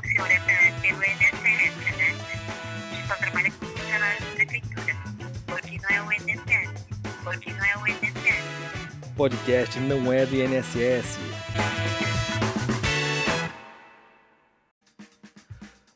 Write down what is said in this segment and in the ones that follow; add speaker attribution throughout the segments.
Speaker 1: funciona pelo né? Só trabalha com funcionários da prefeitura, porque não é o porque não é o.
Speaker 2: Podcast não é do INSS.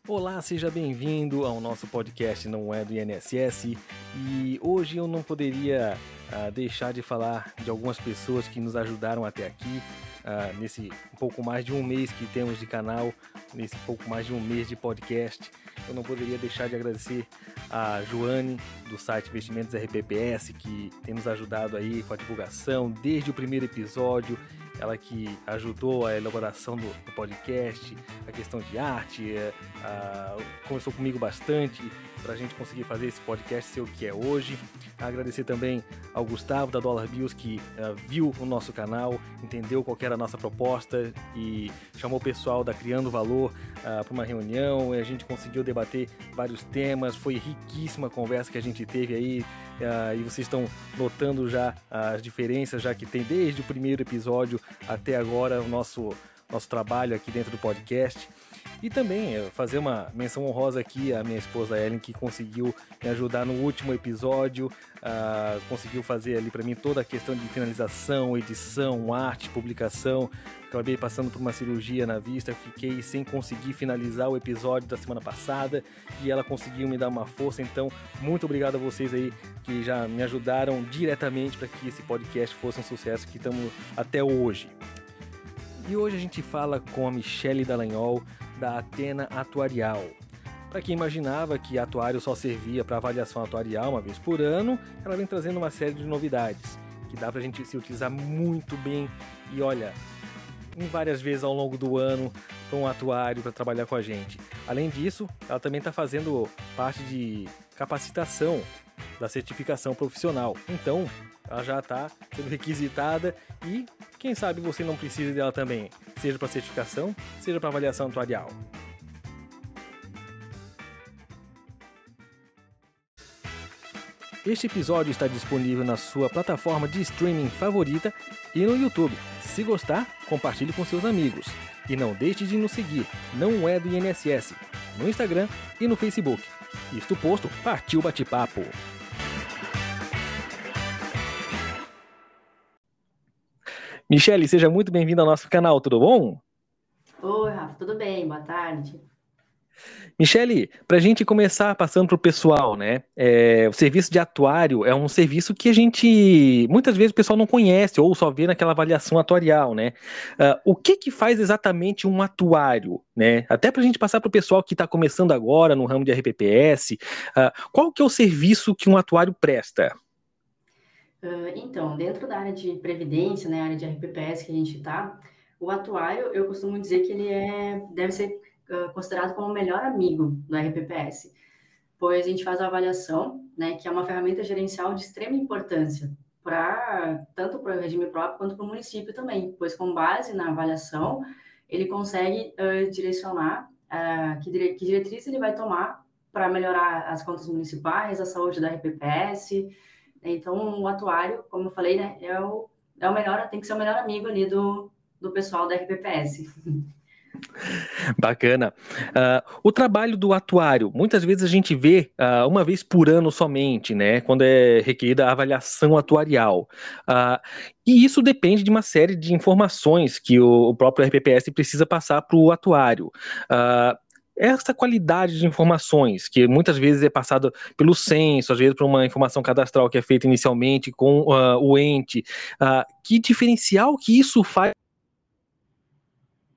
Speaker 2: Olá, seja bem-vindo ao nosso podcast Não é do INSS e hoje eu não poderia uh, deixar de falar de algumas pessoas que nos ajudaram até aqui uh, nesse pouco mais de um mês que temos de canal, nesse pouco mais de um mês de podcast. Eu não poderia deixar de agradecer a Joane do site Investimentos RPPS que tem nos ajudado aí com a divulgação desde o primeiro episódio ela que ajudou a elaboração do, do podcast, a questão de arte, a, conversou comigo bastante para a gente conseguir fazer esse podcast ser o que é hoje. Agradecer também ao Gustavo da Dollar Bills que uh, viu o nosso canal, entendeu qual era a nossa proposta e chamou o pessoal da Criando Valor uh, para uma reunião. E a gente conseguiu debater vários temas, foi riquíssima a conversa que a gente teve aí uh, e vocês estão notando já as diferenças já que tem desde o primeiro episódio até agora o nosso nosso trabalho aqui dentro do podcast. E também eh, fazer uma menção honrosa aqui à minha esposa Ellen, que conseguiu me ajudar no último episódio, uh, conseguiu fazer ali para mim toda a questão de finalização, edição, arte, publicação. Acabei passando por uma cirurgia na vista, fiquei sem conseguir finalizar o episódio da semana passada e ela conseguiu me dar uma força. Então, muito obrigado a vocês aí que já me ajudaram diretamente para que esse podcast fosse um sucesso que estamos até hoje. E hoje a gente fala com a Michelle Dallagnol, da Atena Atuarial. Para quem imaginava que atuário só servia para avaliação atuarial uma vez por ano, ela vem trazendo uma série de novidades que dá para a gente se utilizar muito bem e olha, em várias vezes ao longo do ano para um atuário para trabalhar com a gente. Além disso, ela também está fazendo parte de capacitação da certificação profissional. Então, ela já está sendo requisitada e quem sabe você não precisa dela também, seja para certificação, seja para avaliação atuarial. Este episódio está disponível na sua plataforma de streaming favorita e no YouTube. Se gostar, compartilhe com seus amigos. E não deixe de nos seguir, não é do INSS, no Instagram e no Facebook. Isto posto, partiu bate-papo! Michele, seja muito bem-vinda ao nosso canal, tudo bom?
Speaker 3: Oi, Rafa, tudo bem? Boa tarde.
Speaker 2: Michele, para a gente começar passando para o pessoal, né? É, o serviço de atuário é um serviço que a gente muitas vezes o pessoal não conhece ou só vê naquela avaliação atuarial, né? Uh, o que que faz exatamente um atuário, né? Até para a gente passar para o pessoal que está começando agora no ramo de RPPS, uh, qual que é o serviço que um atuário presta?
Speaker 3: Uh, então, dentro da área de previdência, né, área de RPPS que a gente está, o atuário, eu costumo dizer que ele é, deve ser uh, considerado como o melhor amigo do RPPS, pois a gente faz a avaliação, né, que é uma ferramenta gerencial de extrema importância para tanto para o regime próprio quanto para o município também, pois com base na avaliação ele consegue uh, direcionar que, dire que diretriz ele vai tomar para melhorar as contas municipais, a saúde da RPPS, então, o atuário, como eu falei, né, é o, é o melhor, tem que ser o melhor amigo ali do, do pessoal da RPPS.
Speaker 2: Bacana. Uh, o trabalho do atuário, muitas vezes a gente vê uh, uma vez por ano somente, né? Quando é requerida a avaliação atuarial. Uh, e isso depende de uma série de informações que o, o próprio RPPS precisa passar para o atuário essa qualidade de informações, que muitas vezes é passada pelo censo, às vezes por uma informação cadastral que é feita inicialmente com uh, o ente, uh, que diferencial que isso faz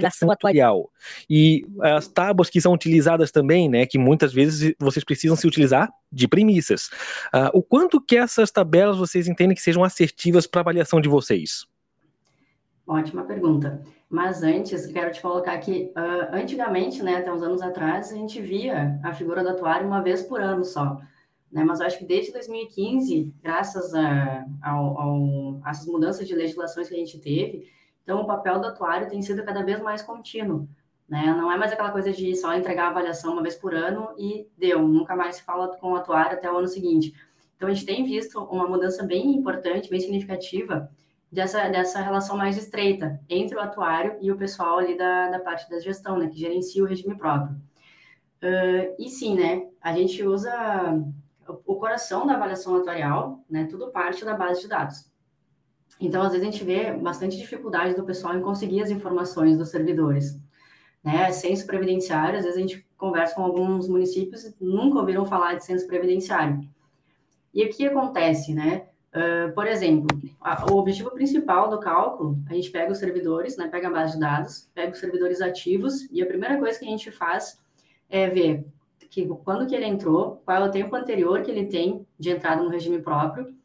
Speaker 2: ação atuarial. E as tábuas que são utilizadas também, né, que muitas vezes vocês precisam se utilizar de premissas. Uh, o quanto que essas tabelas vocês entendem que sejam assertivas para avaliação de vocês?
Speaker 3: Ótima pergunta. Mas antes, quero te colocar que uh, antigamente, né, até uns anos atrás, a gente via a figura do atuário uma vez por ano só. Né? Mas eu acho que desde 2015, graças a, a essas mudanças de legislações que a gente teve, então o papel do atuário tem sido cada vez mais contínuo. Né? Não é mais aquela coisa de só entregar a avaliação uma vez por ano e deu, nunca mais se fala com o atuário até o ano seguinte. Então a gente tem visto uma mudança bem importante, bem significativa dessa, dessa relação mais estreita entre o atuário e o pessoal ali da, da parte da gestão, né, que gerencia o regime próprio. Uh, e sim, né, a gente usa o coração da avaliação atuarial, né, tudo parte da base de dados. Então, às vezes a gente vê bastante dificuldade do pessoal em conseguir as informações dos servidores. Né, censo previdenciário, às vezes a gente conversa com alguns municípios nunca ouviram falar de censo previdenciário. E o que acontece, né? Uh, por exemplo, a, o objetivo principal do cálculo, a gente pega os servidores, né, pega a base de dados, pega os servidores ativos, e a primeira coisa que a gente faz é ver que, quando que ele entrou, qual é o tempo anterior que ele tem de entrada no regime próprio,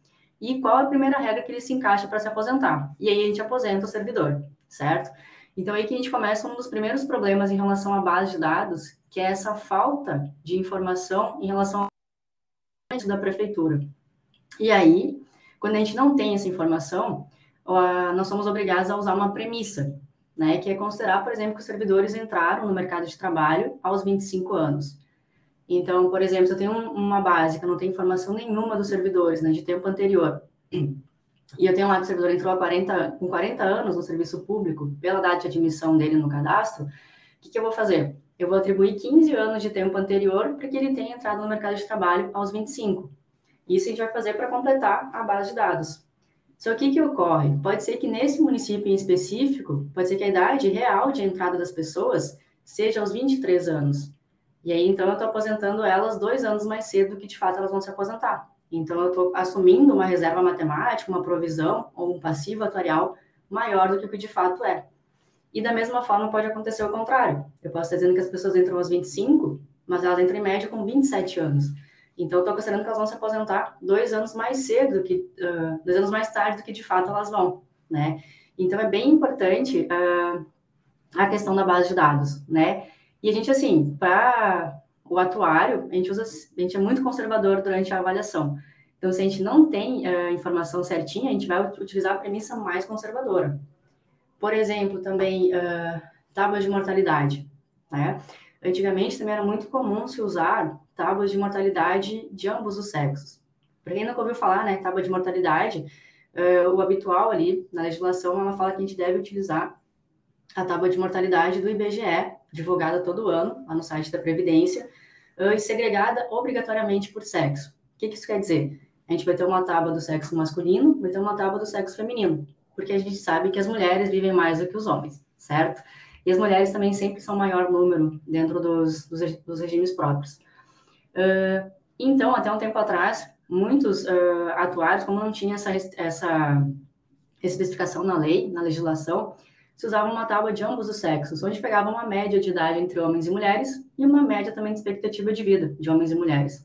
Speaker 3: e qual é a primeira regra que ele se encaixa para se aposentar. E aí a gente aposenta o servidor, certo? Então aí que a gente começa um dos primeiros problemas em relação à base de dados, que é essa falta de informação em relação ao da prefeitura. E aí, quando a gente não tem essa informação, nós somos obrigados a usar uma premissa, né, que é considerar, por exemplo, que os servidores entraram no mercado de trabalho aos 25 anos. Então, por exemplo, se eu tenho uma base que não tenho informação nenhuma dos servidores, né, de tempo anterior, e eu tenho lá que o servidor entrou 40, com 40 anos no serviço público, pela data de admissão dele no cadastro, o que, que eu vou fazer? Eu vou atribuir 15 anos de tempo anterior para que ele tenha entrado no mercado de trabalho aos 25. Isso a gente vai fazer para completar a base de dados. Só que o que ocorre? Pode ser que nesse município em específico, pode ser que a idade real de entrada das pessoas seja aos 23 anos. E aí, então, eu estou aposentando elas dois anos mais cedo do que de fato elas vão se aposentar. Então, eu estou assumindo uma reserva matemática, uma provisão ou um passivo atuarial maior do que o que de fato é. E da mesma forma pode acontecer o contrário. Eu posso estar dizendo que as pessoas entram aos 25, mas elas entram em média com 27 anos. Então, estou considerando que elas vão se aposentar dois anos mais cedo, do que, uh, dois anos mais tarde do que de fato elas vão, né? Então, é bem importante uh, a questão da base de dados, né? E a gente, assim, para o atuário, a gente, usa, a gente é muito conservador durante a avaliação. Então, se a gente não tem a uh, informação certinha, a gente vai utilizar a premissa mais conservadora. Por exemplo, também uh, tábuas de mortalidade, né? Antigamente também era muito comum se usar tábuas de mortalidade de ambos os sexos. Para quem nunca ouviu falar, né, tábua de mortalidade, uh, o habitual ali na legislação, ela fala que a gente deve utilizar a tábua de mortalidade do IBGE, divulgada todo ano, lá no site da Previdência, uh, e segregada obrigatoriamente por sexo. O que, que isso quer dizer? A gente vai ter uma tábua do sexo masculino, vai ter uma tábua do sexo feminino, porque a gente sabe que as mulheres vivem mais do que os homens, certo? E as mulheres também sempre são maior número dentro dos, dos, dos regimes próprios. Uh, então, até um tempo atrás, muitos uh, atuários, como não tinha essa, essa especificação na lei, na legislação, se usava uma tábua de ambos os sexos, onde pegava uma média de idade entre homens e mulheres e uma média também de expectativa de vida de homens e mulheres.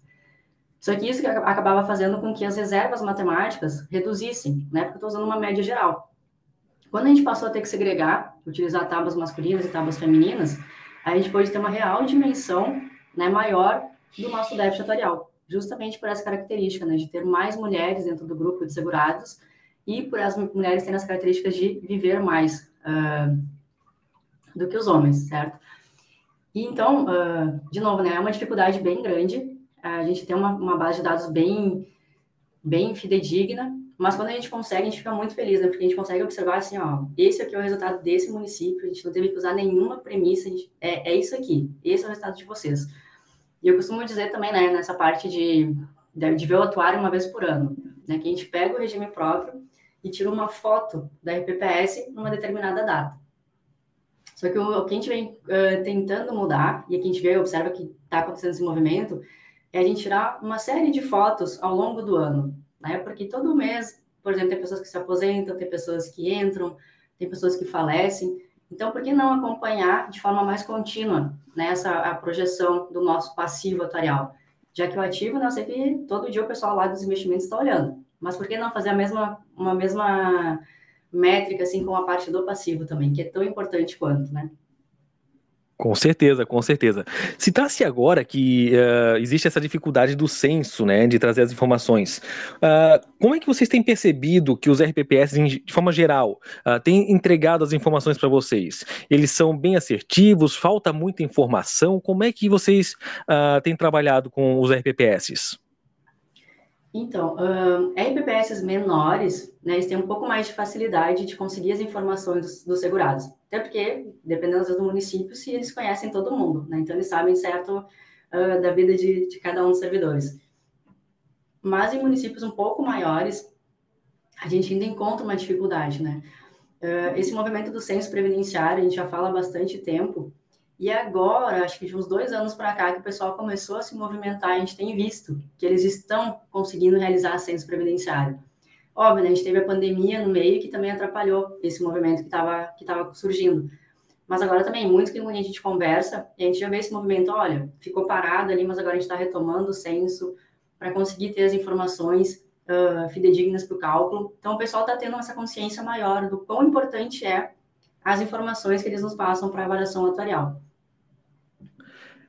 Speaker 3: Só que isso que acabava fazendo com que as reservas matemáticas reduzissem, né? Porque eu estou usando uma média geral. Quando a gente passou a ter que segregar, utilizar tábuas masculinas e tábuas femininas, a gente pôde ter uma real dimensão né, maior do nosso déficit atuarial, justamente por essa característica, né, de ter mais mulheres dentro do grupo de segurados e por as mulheres terem as características de viver mais uh, do que os homens, certo? E então, uh, de novo, né, é uma dificuldade bem grande. A gente tem uma, uma base de dados bem, bem fidedigna, mas quando a gente consegue, a gente fica muito feliz, né? Porque a gente consegue observar assim, ó, esse aqui é o resultado desse município, a gente não teve que usar nenhuma premissa, gente, é, é isso aqui, esse é o resultado de vocês. E eu costumo dizer também, né, nessa parte de, de ver o atuário uma vez por ano, né? Que a gente pega o regime próprio e tira uma foto da RPPS numa determinada data. Só que o, o que a gente vem uh, tentando mudar, e aqui a gente vê, observa que está acontecendo esse movimento, é a gente tirar uma série de fotos ao longo do ano né? Porque todo mês, por exemplo, tem pessoas que se aposentam, tem pessoas que entram, tem pessoas que falecem. Então, por que não acompanhar de forma mais contínua nessa né, a projeção do nosso passivo atuarial? Já que o ativo, né, eu sei que todo dia o pessoal lá dos investimentos está olhando. Mas por que não fazer a mesma, uma mesma métrica assim com a parte do passivo também, que é tão importante quanto, né?
Speaker 2: Com certeza, com certeza. Citasse agora que uh, existe essa dificuldade do censo, né, de trazer as informações. Uh, como é que vocês têm percebido que os RPPS, de forma geral, uh, têm entregado as informações para vocês? Eles são bem assertivos? Falta muita informação? Como é que vocês têm trabalhado com os RPPS?
Speaker 3: Então, uh, RPPS menores, né, eles têm um pouco mais de facilidade de conseguir as informações dos, dos segurados. Até porque, dependendo do município, se eles conhecem todo mundo, né? Então, eles sabem certo uh, da vida de, de cada um dos servidores. Mas em municípios um pouco maiores, a gente ainda encontra uma dificuldade, né? Uh, esse movimento do censo previdenciário, a gente já fala há bastante tempo, e agora, acho que de uns dois anos para cá, que o pessoal começou a se movimentar, a gente tem visto que eles estão conseguindo realizar censo previdenciário. Óbvio, né, a gente teve a pandemia no meio que também atrapalhou esse movimento que estava que tava surgindo. Mas agora também, muito que a gente conversa, a gente já vê esse movimento, olha, ficou parado ali, mas agora a gente está retomando o censo para conseguir ter as informações uh, fidedignas para o cálculo. Então, o pessoal está tendo essa consciência maior do quão importante é as informações que eles nos passam para a avaliação atuarial.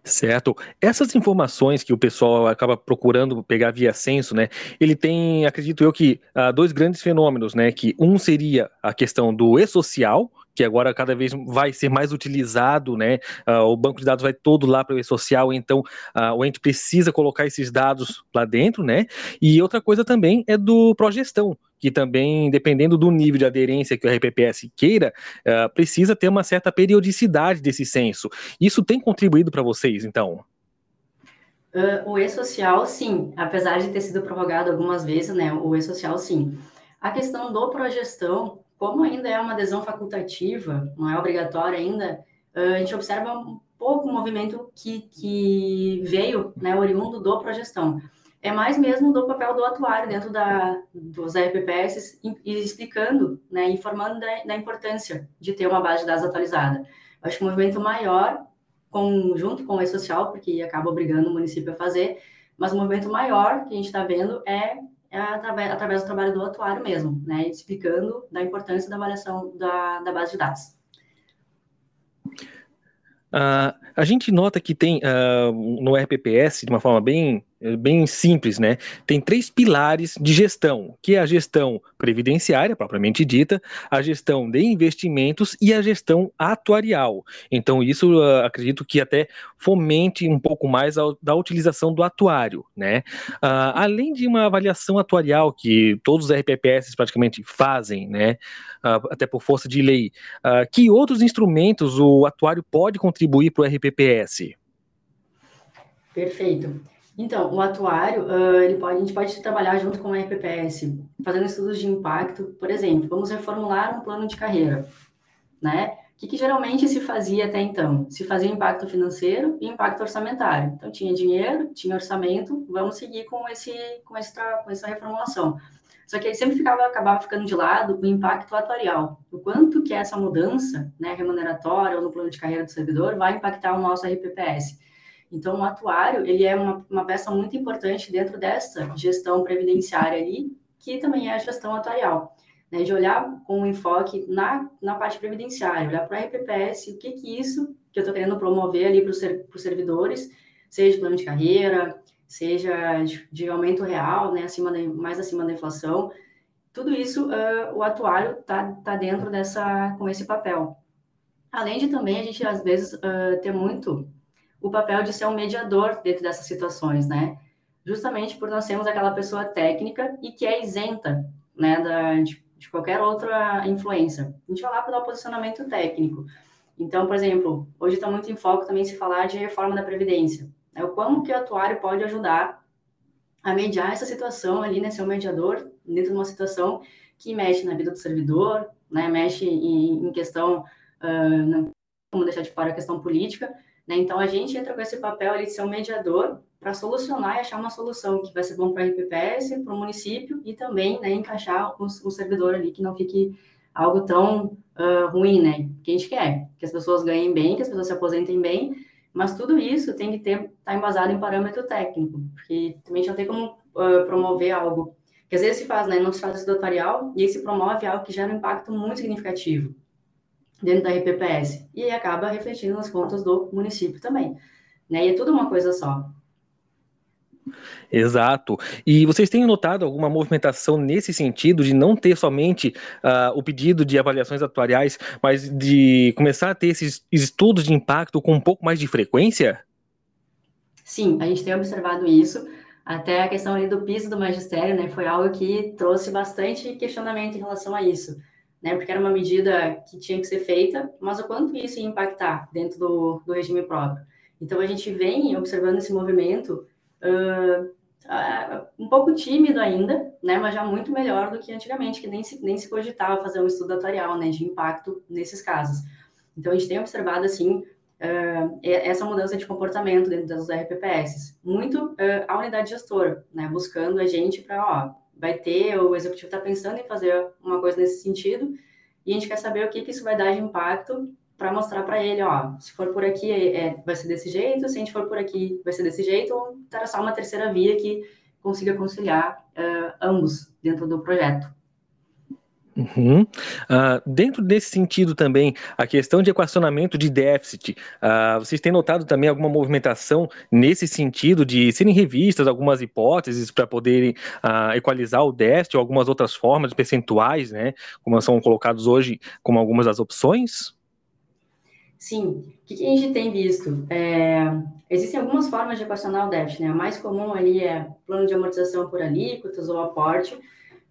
Speaker 2: Certo. Essas informações que o pessoal acaba procurando pegar via censo, né? Ele tem, acredito eu, que uh, dois grandes fenômenos, né? Que um seria a questão do e-social, que agora cada vez vai ser mais utilizado, né? Uh, o banco de dados vai todo lá para o e-social, então uh, o ente precisa colocar esses dados lá dentro, né? E outra coisa também é do progestão, que também, dependendo do nível de aderência que o RPPS queira, uh, precisa ter uma certa periodicidade desse censo. Isso tem contribuído para vocês, então?
Speaker 3: Uh, o e-social, sim, apesar de ter sido prorrogado algumas vezes, né? O e-social, sim. A questão do progestão, como ainda é uma adesão facultativa, não é obrigatória ainda, a gente observa um pouco o movimento que, que veio, né, oriundo do progestão é mais mesmo do papel do atuário dentro da, dos RPPS explicando, né, informando da, da, importância de ter uma base de dados atualizada. acho que o movimento maior, com, junto com o e-social, porque acaba obrigando o município a fazer, mas o movimento maior que a gente está vendo é, é através, através, do trabalho do atuário mesmo, né, explicando da importância da avaliação da, da base de dados.
Speaker 2: Uh, a gente nota que tem uh, no RPPS, de uma forma bem bem simples, né? Tem três pilares de gestão, que é a gestão previdenciária, propriamente dita, a gestão de investimentos e a gestão atuarial. Então, isso uh, acredito que até fomente um pouco mais a, da utilização do atuário, né? Uh, além de uma avaliação atuarial que todos os RPPS praticamente fazem, né? Uh, até por força de lei, que outros instrumentos o atuário pode contribuir para o RPPS?
Speaker 3: Perfeito. Então, o atuário, uh, ele pode, a gente pode trabalhar junto com o RPPS, fazendo estudos de impacto. Por exemplo, vamos reformular um plano de carreira, né? O que, que, geralmente se fazia até então? Se fazia impacto financeiro e impacto orçamentário. Então, tinha dinheiro, tinha orçamento, vamos seguir com, esse, com, essa, com essa reformulação. Só que aí sempre ficava, acabava ficando de lado o impacto atuarial. O quanto que essa mudança né, remuneratória ou no plano de carreira do servidor vai impactar o nosso RPPS. Então, o atuário, ele é uma, uma peça muito importante dentro dessa gestão previdenciária ali, que também é a gestão atuarial, né? De olhar com um enfoque na, na parte previdenciária, olhar para a RPPS, o que que isso que eu estou querendo promover ali para os ser, servidores, seja plano de carreira, seja de, de aumento real, né, acima da, mais acima da inflação, tudo isso uh, o atuário está tá dentro dessa com esse papel. Além de também a gente às vezes uh, ter muito o papel de ser um mediador dentro dessas situações, né? Justamente por nós sermos aquela pessoa técnica e que é isenta, né, da, de, de qualquer outra influência. A gente vai lá para dar o posicionamento técnico. Então, por exemplo, hoje está muito em foco também se falar de reforma da Previdência. Né? O como que o atuário pode ajudar a mediar essa situação ali, né, ser um mediador dentro de uma situação que mexe na vida do servidor, né, mexe em, em questão, uh, não como deixar de fora a questão política, né? Então, a gente entra com esse papel ali de ser um mediador para solucionar e achar uma solução que vai ser bom para a RPPS, para o município e também né, encaixar o, o, servidor ali, que não fique algo tão uh, ruim, né? Que a gente quer, que as pessoas ganhem bem, que as pessoas se aposentem bem, mas tudo isso tem que estar tá embasado em parâmetro técnico, porque também não tem como uh, promover algo que às vezes se faz, né? Não se faz esse tutorial e aí se promove algo que gera um impacto muito significativo dentro da RPPS. E aí acaba refletindo nas contas do município também. Né? E é tudo uma coisa só.
Speaker 2: Exato. E vocês têm notado alguma movimentação nesse sentido de não ter somente uh, o pedido de avaliações atuariais, mas de começar a ter esses estudos de impacto com um pouco mais de frequência?
Speaker 3: Sim, a gente tem observado isso. Até a questão ali do piso do magistério, né, foi algo que trouxe bastante questionamento em relação a isso, né, porque era uma medida que tinha que ser feita, mas o quanto isso ia impactar dentro do, do regime próprio. Então, a gente vem observando esse movimento uh, uh, um pouco tímido ainda, né, mas já muito melhor do que antigamente, que nem se, nem se cogitava fazer um estudo atuarial, né, de impacto nesses casos. Então, a gente tem observado, assim, uh, essa mudança de comportamento dentro das RPPS. Muito a unidade gestora, né, buscando a gente para, ó, vai ter, o executivo está pensando em fazer uma coisa nesse sentido, e a gente quer saber o que, que isso vai dar de impacto para mostrar para ele, ó, se for por aqui é, vai ser desse jeito, se a gente for por aqui vai ser desse jeito, ou traçar uma terceira via que consiga conciliar uh, ambos dentro do projeto.
Speaker 2: Uhum. Uh, dentro desse sentido também, a questão de equacionamento de déficit, uh, vocês têm notado também alguma movimentação nesse sentido de serem revistas algumas hipóteses para poderem uh, equalizar o déficit ou algumas outras formas percentuais, né, como são colocados hoje como algumas das opções?
Speaker 3: Sim, o que, a gente tem visto? É, existem algumas formas de equacionar o déficit, né? A mais comum ali é plano de amortização por alíquotas ou aporte,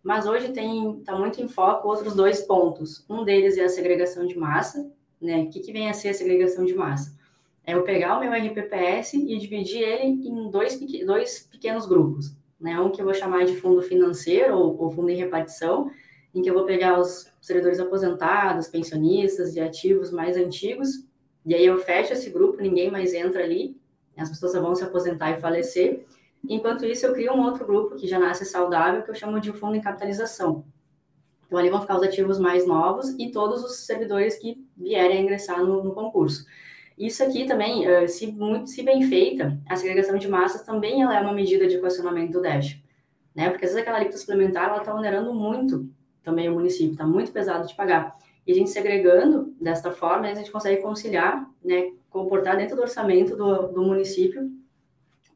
Speaker 3: mas hoje tem está muito em foco outros dois pontos. Um deles é a segregação de massa, né? O que, que vem a ser a segregação de massa? É eu pegar o meu RPPS e dividir ele em dois, dois pequenos grupos, né? Um que eu vou chamar de fundo financeiro ou, ou fundo em repartição, em que eu vou pegar os servidores aposentados, pensionistas e ativos mais antigos, e aí eu fecho esse grupo, ninguém mais entra ali, as pessoas vão se aposentar e falecer, Enquanto isso, eu crio um outro grupo que já nasce saudável, que eu chamo de fundo em capitalização. Então, ali vão ficar os ativos mais novos e todos os servidores que vierem a ingressar no, no concurso. Isso aqui também, eh, se, muito, se bem feita, a segregação de massas também ela é uma medida de equacionamento do DESH. Né? Porque às vezes aquela alíquota suplementar está onerando muito também o município, está muito pesado de pagar. E a gente segregando desta forma, a gente consegue conciliar, né, comportar dentro do orçamento do, do município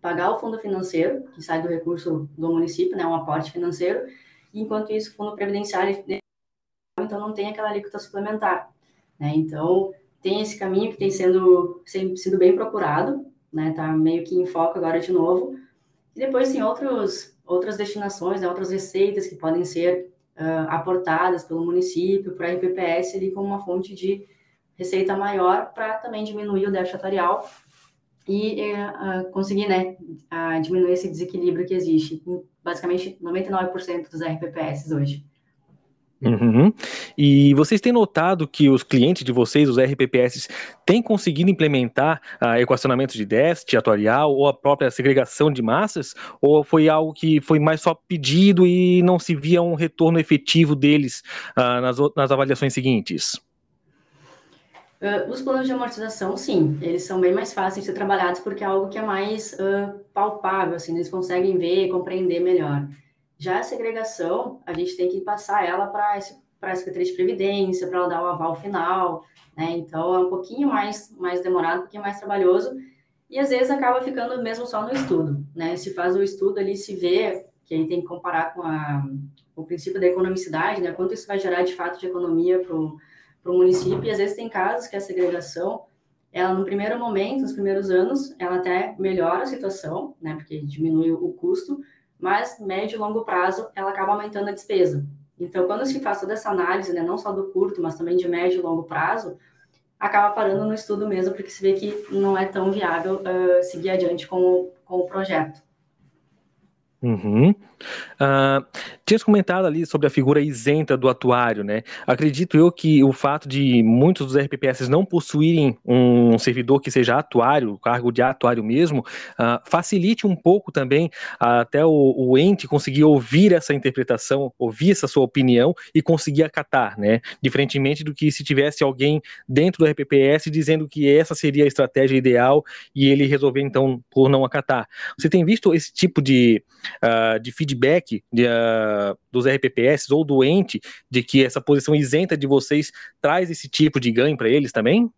Speaker 3: pagar o fundo financeiro, que sai do recurso do município, né, um aporte financeiro, e enquanto isso, o fundo previdenciário, então não tem aquela alíquota suplementar. Né? Então, tem esse caminho que tem sendo, sido bem procurado, né? Tá meio que em foco agora de novo. E depois tem outros, outras destinações, né? outras receitas que podem ser uh, aportadas pelo município para a RPPS ali como uma fonte de receita maior para também diminuir o déficit atuarial e uh, conseguir né, uh, diminuir esse desequilíbrio que existe em basicamente 99% dos RPPS hoje.
Speaker 2: Uhum. E vocês têm notado que os clientes de vocês, os RPPS, têm conseguido implementar uh, equacionamento de déficit atuarial ou a própria segregação de massas? Ou foi algo que foi mais só pedido e não se via um retorno efetivo deles uh, nas, nas avaliações seguintes?
Speaker 3: Uh, os planos de amortização, sim, eles são bem mais fáceis de ser trabalhados porque é algo que é mais uh, palpável, assim, eles conseguem ver e compreender melhor. Já a segregação, a gente tem que passar ela para a Secretaria de Previdência, para ela dar o aval final, né? Então é um pouquinho mais, mais demorado, um pouquinho mais trabalhoso, e às vezes acaba ficando mesmo só no estudo, né? Se faz o estudo ali, se vê, que aí tem que comparar com a, o princípio da economicidade, né? Quanto isso vai gerar de fato de economia para o para o município, e às vezes tem casos que a segregação, ela no primeiro momento, nos primeiros anos, ela até melhora a situação, né, porque diminui o custo, mas médio e longo prazo ela acaba aumentando a despesa. Então, quando se faz toda essa análise, né, não só do curto, mas também de médio e longo prazo, acaba parando no estudo mesmo, porque se vê que não é tão viável uh, seguir adiante com o, com o projeto.
Speaker 2: Uhum. Uh, tinhas comentado ali sobre a figura isenta do atuário, né? Acredito eu que o fato de muitos dos RPPS não possuírem um servidor que seja atuário, cargo de atuário mesmo, uh, facilite um pouco também uh, até o, o, ente conseguir ouvir essa interpretação, ouvir essa sua opinião e conseguir acatar, né? Diferentemente do que se tivesse alguém dentro do RPPS dizendo que essa seria a estratégia ideal e ele resolver então por não acatar. Você tem visto esse tipo de uh, de feedback de, uh, dos RPPS ou do ente de que essa posição isenta de vocês traz esse tipo de ganho para eles também?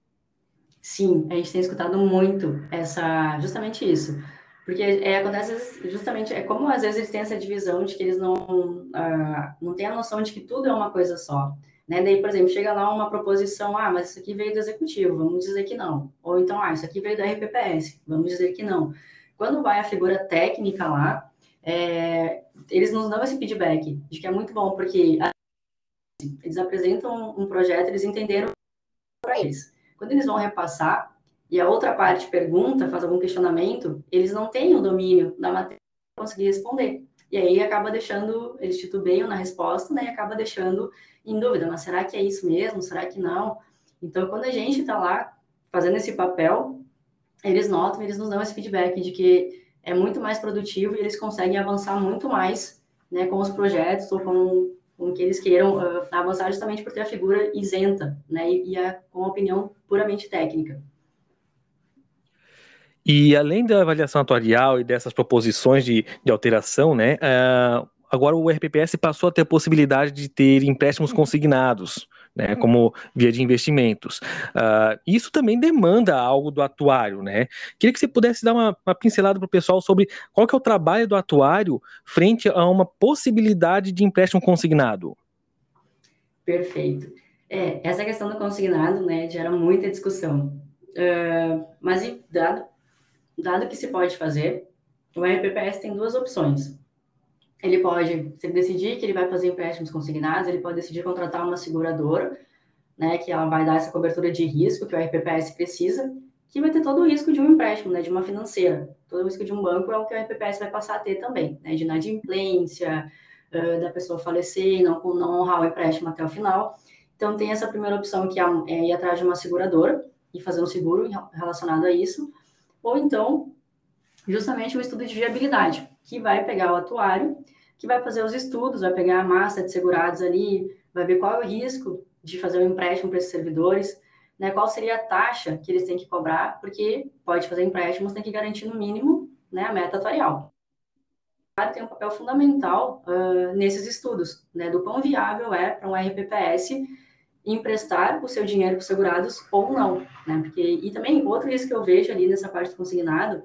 Speaker 3: Sim, a gente tem escutado muito essa, justamente isso. Porque é, acontece justamente, é como às vezes eles têm essa divisão de que eles não, uh, não têm a noção de que tudo é uma coisa só. Né? Daí, por exemplo, chega lá uma proposição, ah, mas isso aqui veio do executivo, vamos dizer que não. Ou então, ah, isso aqui veio do RPPS, vamos dizer que não. Quando vai a figura técnica lá, é, eles nos dão esse feedback de que é muito bom, porque eles apresentam um projeto, eles entenderam para eles. Quando eles vão repassar e a outra parte pergunta, faz algum questionamento, eles não têm o domínio da matéria para conseguir responder. E aí acaba deixando, eles titubeiam na resposta, né? E acaba deixando em dúvida, mas será que é isso mesmo? Será que não? Então, quando a gente está lá fazendo esse papel, eles notam, eles nos dão esse feedback de que é muito mais produtivo e eles conseguem avançar muito mais né, com os projetos ou com, com que eles queiram uh, avançar justamente por ter a figura isenta né, e, e a, com a opinião puramente técnica.
Speaker 2: E além da avaliação atuarial e dessas proposições de, de alteração, né, uh, agora o RPPS passou a ter a possibilidade de ter empréstimos consignados, né, como via de investimentos. Uh, isso também demanda algo do atuário, né? Queria que você pudesse dar uma, uma pincelada para o pessoal sobre qual que é o trabalho do atuário frente a uma possibilidade de empréstimo consignado.
Speaker 3: Perfeito. É, essa questão do consignado, né, gera muita discussão. Uh, mas dado, dado que se pode fazer, o RPPS tem duas opções. Ele pode, se ele decidir que ele vai fazer empréstimos consignados, ele pode decidir contratar uma seguradora, né, que ela vai dar essa cobertura de risco que o RPPS precisa, que vai ter todo o risco de um empréstimo, né, de uma financeira. Todo o risco de um banco é o que o RPPS vai passar a ter também, né, de inadimplência, uh, da pessoa falecer não, não honrar o empréstimo até o final. Então, tem essa primeira opção, que é, é ir atrás de uma seguradora e fazer um seguro relacionado a isso, ou então, justamente um estudo de viabilidade, que vai pegar o atuário, que vai fazer os estudos, vai pegar a massa de segurados ali, vai ver qual é o risco de fazer um empréstimo para esses servidores, né, qual seria a taxa que eles têm que cobrar, porque pode fazer empréstimos, tem que garantir no mínimo né, a meta atuarial. Tem um papel fundamental uh, nesses estudos, né, do quão viável é para um RPPS emprestar o seu dinheiro para os segurados ou não, né? Porque e também outro risco que eu vejo ali nessa parte do consignado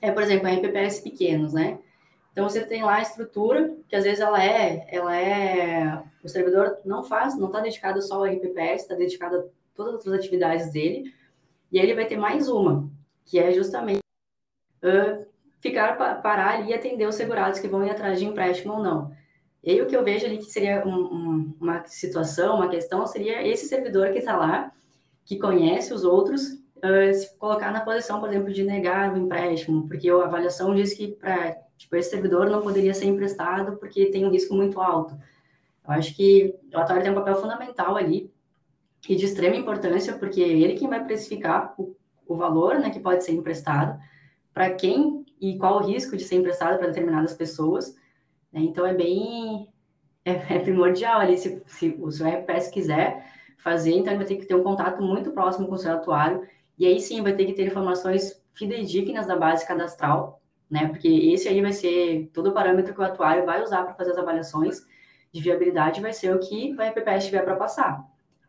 Speaker 3: é, por exemplo, RPPS pequenos, né? Então você tem lá a estrutura que às vezes ela é, ela é, o servidor não faz, não está dedicado só ao RPPS, está dedicado a todas as atividades dele, e aí ele vai ter mais uma, que é justamente uh, ficar parar ali e atender os segurados que vão ir atrás de empréstimo ou não. E aí o que eu vejo ali que seria um, um, uma situação, uma questão, seria esse servidor que está lá, que conhece os outros, uh, se colocar na posição, por exemplo, de negar o empréstimo, porque a avaliação diz que para tipo, esse servidor não poderia ser emprestado porque tem um risco muito alto. Eu acho que o atuário tem um papel fundamental ali e de extrema importância, porque é ele quem vai precificar o, o valor né, que pode ser emprestado, para quem e qual o risco de ser emprestado para determinadas pessoas. Né? Então, é bem é, é, primordial ali, se, se o seu RPS quiser fazer, então ele vai ter que ter um contato muito próximo com o seu atuário e aí sim vai ter que ter informações fidedignas da base cadastral, né? Porque esse aí vai ser todo o parâmetro que o atuário vai usar para fazer as avaliações de viabilidade, vai ser o que o RPPS tiver para passar.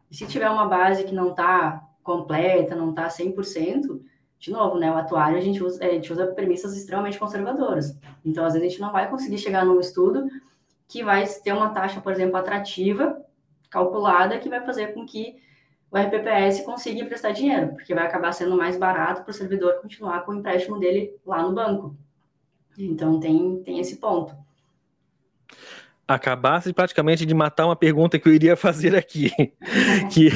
Speaker 3: E se tiver uma base que não está completa, não está 100%, de novo, né, o atuário a gente, usa, a gente usa premissas extremamente conservadoras. Então, às vezes, a gente não vai conseguir chegar num estudo que vai ter uma taxa, por exemplo, atrativa, calculada, que vai fazer com que o RPPS consiga emprestar dinheiro, porque vai acabar sendo mais barato para o servidor continuar com o empréstimo dele lá no banco. Então tem, tem esse ponto.
Speaker 2: Acabasse praticamente de matar uma pergunta que eu iria fazer aqui, que,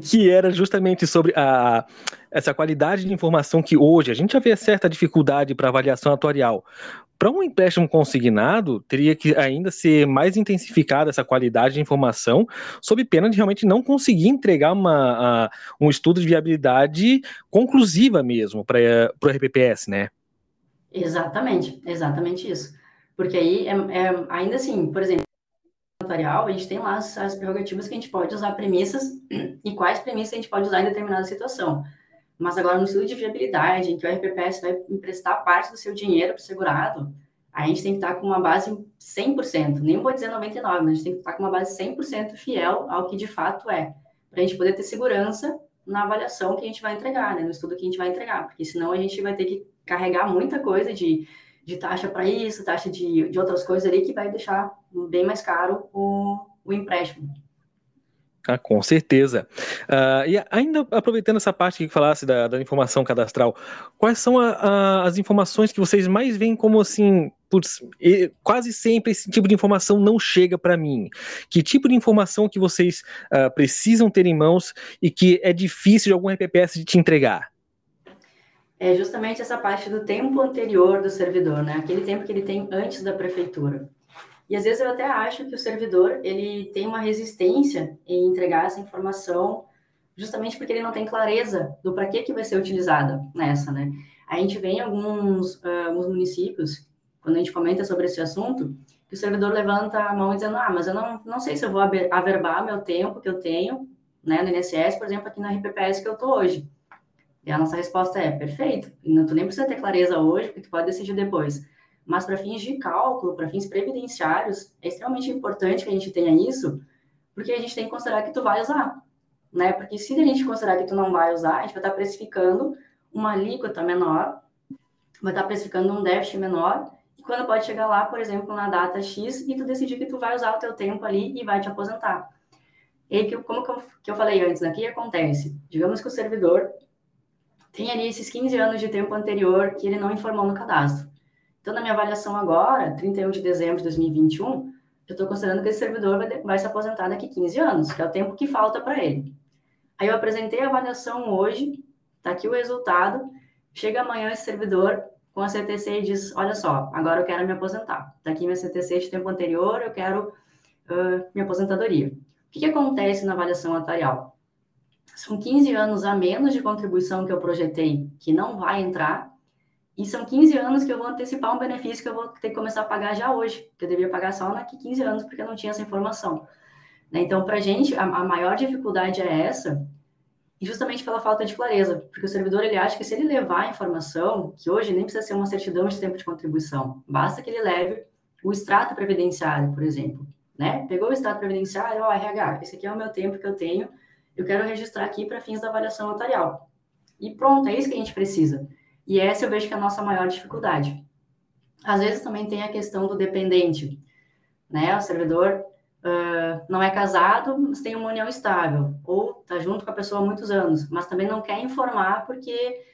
Speaker 2: que era justamente sobre a, essa qualidade de informação que hoje a gente já vê certa dificuldade para avaliação atuarial. Para um empréstimo consignado, teria que ainda ser mais intensificada essa qualidade de informação, sob pena de realmente não conseguir entregar uma, a, um estudo de viabilidade conclusiva mesmo para o RPPS, né?
Speaker 3: Exatamente, exatamente isso. Porque aí, é, é, ainda assim, por exemplo, notarial, a gente tem lá as, as prerrogativas que a gente pode usar premissas e quais premissas a gente pode usar em determinada situação. Mas agora, no estudo de viabilidade, em que o RPPS vai emprestar parte do seu dinheiro para o segurado, a gente tem que estar com uma base 100%, nem vou dizer 99%, mas a gente tem que estar com uma base 100% fiel ao que de fato é, para a gente poder ter segurança na avaliação que a gente vai entregar, né, no estudo que a gente vai entregar, porque senão a gente vai ter que carregar muita coisa de, de taxa para isso, taxa de, de outras coisas ali, que vai deixar bem mais caro o, o empréstimo.
Speaker 2: Ah, com certeza. Uh, e ainda aproveitando essa parte que falasse da, da informação cadastral, quais são a, a, as informações que vocês mais veem como assim putz, quase sempre esse tipo de informação não chega para mim. Que tipo de informação que vocês uh, precisam ter em mãos e que é difícil de algum RPPS de te entregar?
Speaker 3: É justamente essa parte do tempo anterior do servidor, né? Aquele tempo que ele tem antes da prefeitura. E às vezes eu até acho que o servidor ele tem uma resistência em entregar essa informação justamente porque ele não tem clareza do para que que vai ser utilizada nessa, né? A gente vê em alguns, uh, alguns municípios, quando a gente comenta sobre esse assunto, que o servidor levanta a mão dizendo, ah, mas eu não, não sei se eu vou averbar meu tempo que eu tenho, né, no INSS, por exemplo, aqui na RPPS que eu tô hoje. E a nossa resposta é, perfeito, não, tu nem precisa ter clareza hoje, porque tu pode decidir depois. Mas para fins de cálculo, para fins previdenciários, é extremamente importante que a gente tenha isso, porque a gente tem que considerar que tu vai usar, né? Porque se a gente considerar que tu não vai usar, a gente vai estar precificando uma alíquota menor, vai estar precificando um déficit menor, e quando pode chegar lá, por exemplo, na data X, e tu decidir que tu vai usar o teu tempo ali e vai te aposentar. E aí, como que eu, que eu falei antes, né? O que acontece? Digamos que o servidor tem ali esses 15 anos de tempo anterior que ele não informou no cadastro. Então, na minha avaliação agora, 31 de dezembro de 2021, eu estou considerando que esse servidor vai, vai se aposentar daqui 15 anos, que é o tempo que falta para ele. Aí eu apresentei a avaliação hoje, está aqui o resultado, chega amanhã esse servidor com a CTC e diz, olha só, agora eu quero me aposentar. Está aqui minha CTC de tempo anterior, eu quero uh, minha aposentadoria. O que, que acontece na avaliação atuarial? São 15 anos a menos de contribuição que eu projetei que não vai entrar, e são 15 anos que eu vou antecipar um benefício que eu vou ter que começar a pagar já hoje, que eu devia pagar só daqui 15 anos, porque eu não tinha essa informação. Né? Então, para a gente, a maior dificuldade é essa, e justamente pela falta de clareza, porque o servidor ele acha que se ele levar a informação, que hoje nem precisa ser uma certidão de tempo de contribuição, basta que ele leve o extrato previdenciário, por exemplo, né? Pegou o extrato previdenciário, ó, RH, esse aqui é o meu tempo que eu tenho, eu quero registrar aqui para fins da avaliação notarial. E pronto, é isso que a gente precisa. E essa eu vejo que é a nossa maior dificuldade. Às vezes também tem a questão do dependente, né? O servidor uh, não é casado, mas tem uma união estável, ou está junto com a pessoa há muitos anos, mas também não quer informar porque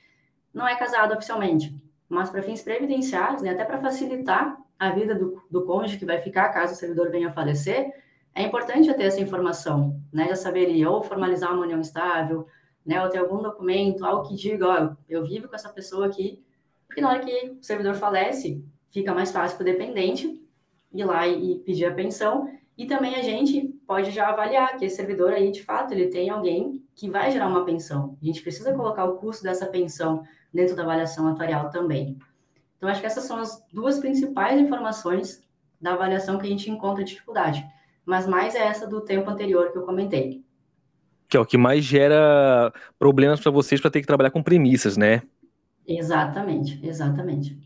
Speaker 3: não é casado oficialmente. Mas para fins previdenciários, né, até para facilitar a vida do, do cônjuge que vai ficar caso o servidor venha a falecer, é importante ter essa informação, né? Já saber ali, ou formalizar uma união estável, né? Ou ter algum documento, algo que diga, ó, eu vivo com essa pessoa aqui, porque na hora que o servidor falece, fica mais fácil para o dependente ir lá e, e pedir a pensão, e também a gente pode já avaliar que esse servidor aí, de fato, ele tem alguém que vai gerar uma pensão. A gente precisa colocar o custo dessa pensão dentro da avaliação atuarial também. Então, acho que essas são as duas principais informações da avaliação que a gente encontra dificuldade mas mais é essa do tempo anterior que eu comentei.
Speaker 2: Que é o que mais gera problemas para vocês para ter que trabalhar com premissas, né?
Speaker 3: Exatamente, exatamente.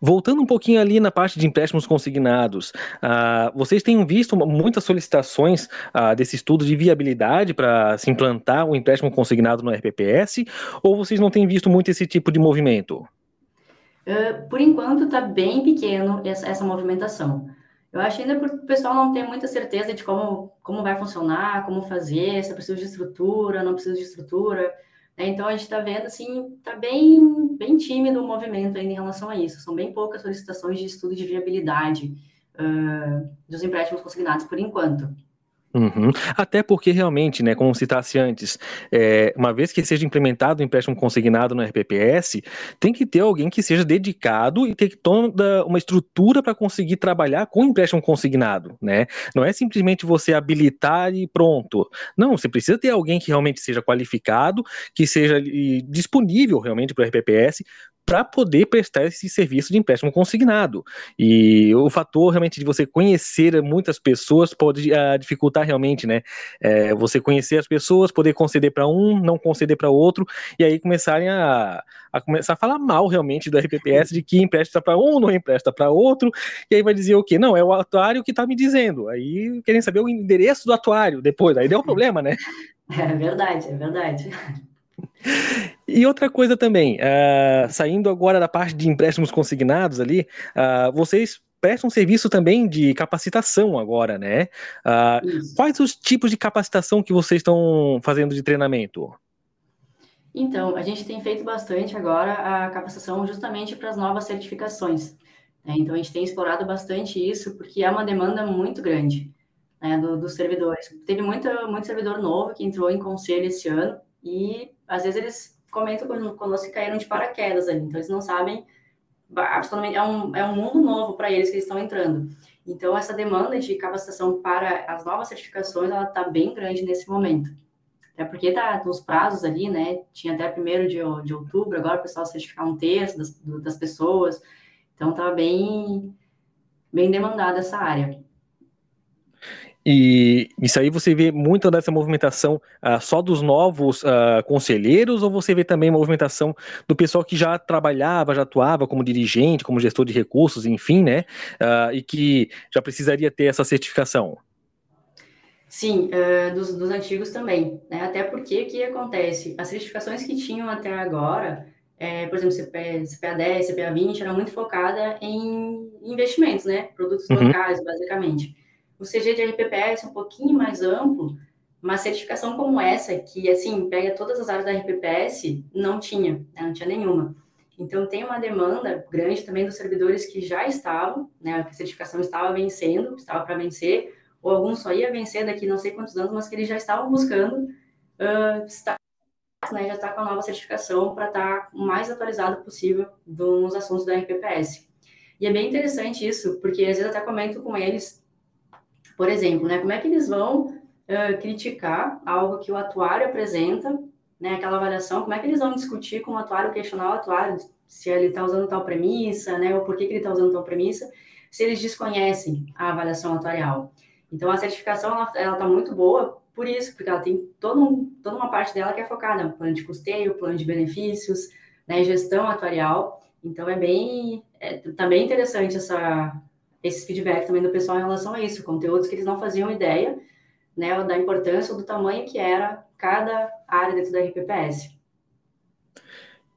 Speaker 2: Voltando um pouquinho ali na parte de empréstimos consignados, uh, vocês têm visto muitas solicitações uh, desse estudo de viabilidade para se implantar o um empréstimo consignado no RPPS, ou vocês não têm visto muito esse tipo de movimento?
Speaker 3: Uh, por enquanto está bem pequeno essa, essa movimentação. Eu acho ainda porque o pessoal não tem muita certeza de como, como vai funcionar, como fazer, se precisa de estrutura, não precisa de estrutura. Né? Então, a gente está vendo, assim, está bem, bem tímido o movimento ainda em relação a isso. São bem poucas solicitações de estudo de viabilidade uh, dos empréstimos consignados por enquanto.
Speaker 2: Uhum. Até porque realmente, né, como citasse antes, é, uma vez que seja implementado o empréstimo consignado no RPPS, tem que ter alguém que seja dedicado e ter toda uma estrutura para conseguir trabalhar com empréstimo consignado, né? Não é simplesmente você habilitar e pronto. Não, você precisa ter alguém que realmente seja qualificado, que seja disponível realmente para o RPPS para poder prestar esse serviço de empréstimo consignado. E o fator realmente de você conhecer muitas pessoas pode uh, dificultar realmente, né? É, você conhecer as pessoas, poder conceder para um, não conceder para outro, e aí começarem a, a começar a falar mal realmente do RPPS de que empresta para um, não empresta para outro, e aí vai dizer o quê? Não, é o atuário que está me dizendo. Aí querem saber o endereço do atuário depois, aí deu um problema, né?
Speaker 3: É verdade, é verdade.
Speaker 2: E outra coisa também, uh, saindo agora da parte de empréstimos consignados ali, uh, vocês prestam serviço também de capacitação agora, né? Uh, quais os tipos de capacitação que vocês estão fazendo de treinamento?
Speaker 3: Então, a gente tem feito bastante agora a capacitação justamente para as novas certificações. Né? Então, a gente tem explorado bastante isso, porque é uma demanda muito grande né, do, dos servidores. Teve muito, muito servidor novo que entrou em conselho esse ano, e às vezes eles comentam conosco que caíram de paraquedas ali, então eles não sabem absolutamente, é um, é um mundo novo para eles que eles estão entrando. Então, essa demanda de capacitação para as novas certificações, ela está bem grande nesse momento. Até porque tá nos prazos ali, né? Tinha até primeiro de, de outubro, agora o pessoal certificar um terço das, das pessoas. Então, tá bem, bem demandada essa área.
Speaker 2: E isso aí você vê muito dessa movimentação uh, só dos novos uh, conselheiros ou você vê também movimentação do pessoal que já trabalhava, já atuava como dirigente, como gestor de recursos, enfim, né? Uh, e que já precisaria ter essa certificação?
Speaker 3: Sim, dos, dos, antigos também, né? Até porque o que acontece? As certificações que tinham até agora, é, por exemplo, CPA, CPA 10, CPA 20, era muito focada em investimentos, né? Produtos uhum. locais, basicamente. O CG de RPPS é um pouquinho mais amplo, uma certificação como essa, que assim pega todas as áreas da RPPS, não tinha, né? não tinha nenhuma. Então tem uma demanda grande também dos servidores que já estavam, né, a certificação estava vencendo, estava para vencer, ou alguns só ia vencer daqui não sei quantos anos, mas que eles já estavam buscando uh, estar, né, já está com a nova certificação para estar tá o mais atualizado possível nos assuntos da RPPS. E é bem interessante isso, porque às vezes até comento com eles por exemplo, né, como é que eles vão uh, criticar algo que o atuário apresenta, né, aquela avaliação, como é que eles vão discutir com o atuário, questionar o atuário, se ele está usando tal premissa, né, ou por que, que ele está usando tal premissa, se eles desconhecem a avaliação atuarial. Então, a certificação, ela está muito boa por isso, porque ela tem todo um, toda uma parte dela que é focada no plano de custeio, plano de benefícios, né, gestão atuarial. Então, é bem, é, bem interessante essa, esse feedback também do pessoal em relação a isso, conteúdos que eles não faziam ideia, né, da importância ou do tamanho que era cada área dentro da RPPS.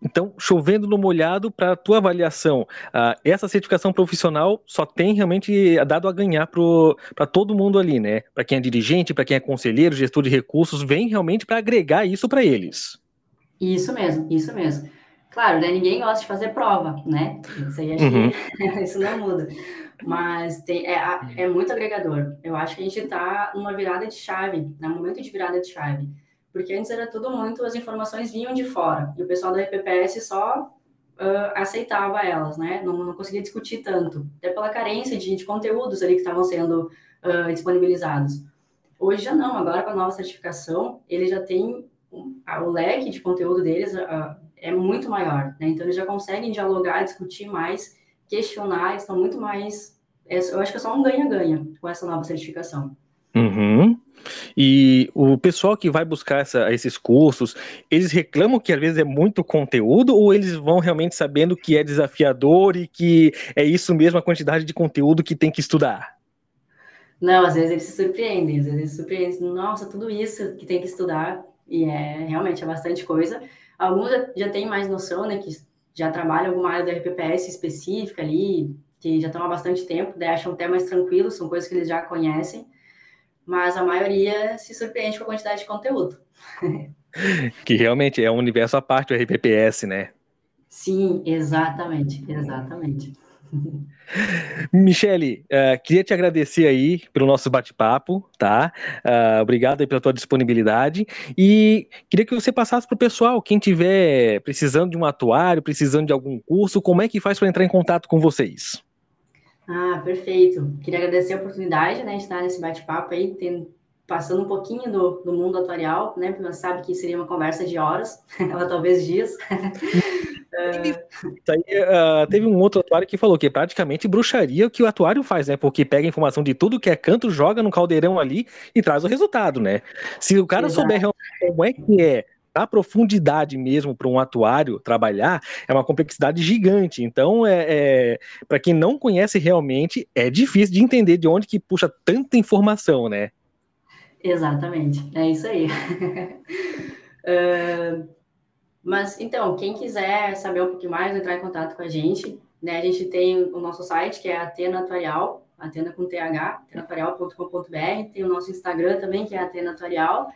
Speaker 2: Então, chovendo no molhado, para a tua avaliação, uh, essa certificação profissional só tem realmente dado a ganhar para todo mundo ali, né? Para quem é dirigente, para quem é conselheiro, gestor de recursos, vem realmente para agregar isso para eles.
Speaker 3: Isso mesmo, isso mesmo. Claro, né, ninguém gosta de fazer prova, né? Isso aí uhum. isso não muda. Mas tem, é, é muito agregador. Eu acho que a gente está numa virada de chave, num momento de virada de chave. Porque antes era tudo muito, as informações vinham de fora. E o pessoal da RPPS só uh, aceitava elas, né? Não, não conseguia discutir tanto. Até pela carência de, de conteúdos ali que estavam sendo uh, disponibilizados. Hoje já não, agora com a nova certificação, ele já tem o leque de conteúdo deles uh, é muito maior, né? Então eles já conseguem dialogar, discutir mais questionar, estão muito mais. É, eu acho que é só um ganha-ganha com essa nova certificação.
Speaker 2: Uhum. E o pessoal que vai buscar essa, esses cursos, eles reclamam que às vezes é muito conteúdo ou eles vão realmente sabendo que é desafiador e que é isso mesmo a quantidade de conteúdo que tem que estudar?
Speaker 3: Não, às vezes eles se surpreendem, às vezes eles se surpreendem, nossa, tudo isso que tem que estudar, e é realmente é bastante coisa. Alguns já, já têm mais noção, né, que já trabalham alguma área da RPPS específica ali, que já estão há bastante tempo, daí acham até mais tranquilo, são coisas que eles já conhecem, mas a maioria se surpreende com a quantidade de conteúdo.
Speaker 2: que realmente é um universo à parte do RPPS, né?
Speaker 3: Sim, exatamente, exatamente.
Speaker 2: Michele, uh, queria te agradecer aí pelo nosso bate-papo, tá? Uh, obrigado aí pela tua disponibilidade e queria que você passasse para o pessoal, quem tiver precisando de um atuário, precisando de algum curso, como é que faz para entrar em contato com vocês?
Speaker 3: Ah, perfeito. Queria agradecer a oportunidade, né, de estar nesse bate-papo aí, tendo, passando um pouquinho do, do mundo atuarial, né, porque você sabe que seria uma conversa de horas, ela talvez dias.
Speaker 2: Isso aí, uh, teve um outro atuário que falou que é praticamente bruxaria o que o atuário faz, né? Porque pega informação de tudo que é canto, joga no caldeirão ali e traz o resultado, né? Se o cara Exato. souber como é que é a profundidade mesmo para um atuário trabalhar é uma complexidade gigante. Então, é, é para quem não conhece realmente, é difícil de entender de onde que puxa tanta informação, né?
Speaker 3: Exatamente, é isso aí. uh, Mas, então, quem quiser saber um pouquinho mais, entrar em contato com a gente, né? A gente tem o nosso site, que é Atena Atuarial, Atena com TH, atenatorial.com.br, tem o nosso Instagram também, que é Atena Atuarial,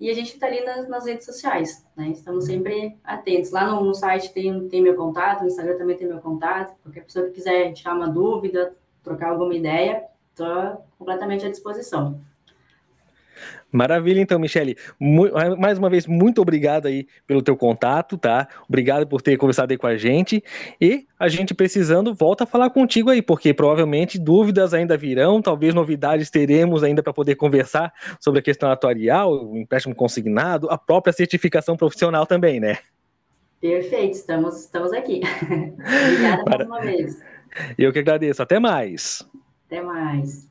Speaker 3: E a gente está ali nas, nas, redes sociais, né? Estamos sempre atentos. Lá no, no, site tem, tem meu contato, no Instagram também tem meu contato. Qualquer pessoa que quiser tirar uma dúvida, trocar alguma ideia, estou completamente à disposição.
Speaker 2: Maravilha, então, Michele. Mais uma vez, muito obrigado aí pelo teu contato, tá? Obrigado por ter conversado aí com a gente. E a gente precisando, volta a falar contigo aí, porque provavelmente dúvidas ainda virão, talvez novidades teremos ainda para poder conversar sobre a questão atuarial, o empréstimo consignado, a própria certificação profissional também, né?
Speaker 3: Perfeito, estamos, estamos aqui. Obrigada mais uma vez.
Speaker 2: Eu que agradeço. Até mais.
Speaker 3: Até mais.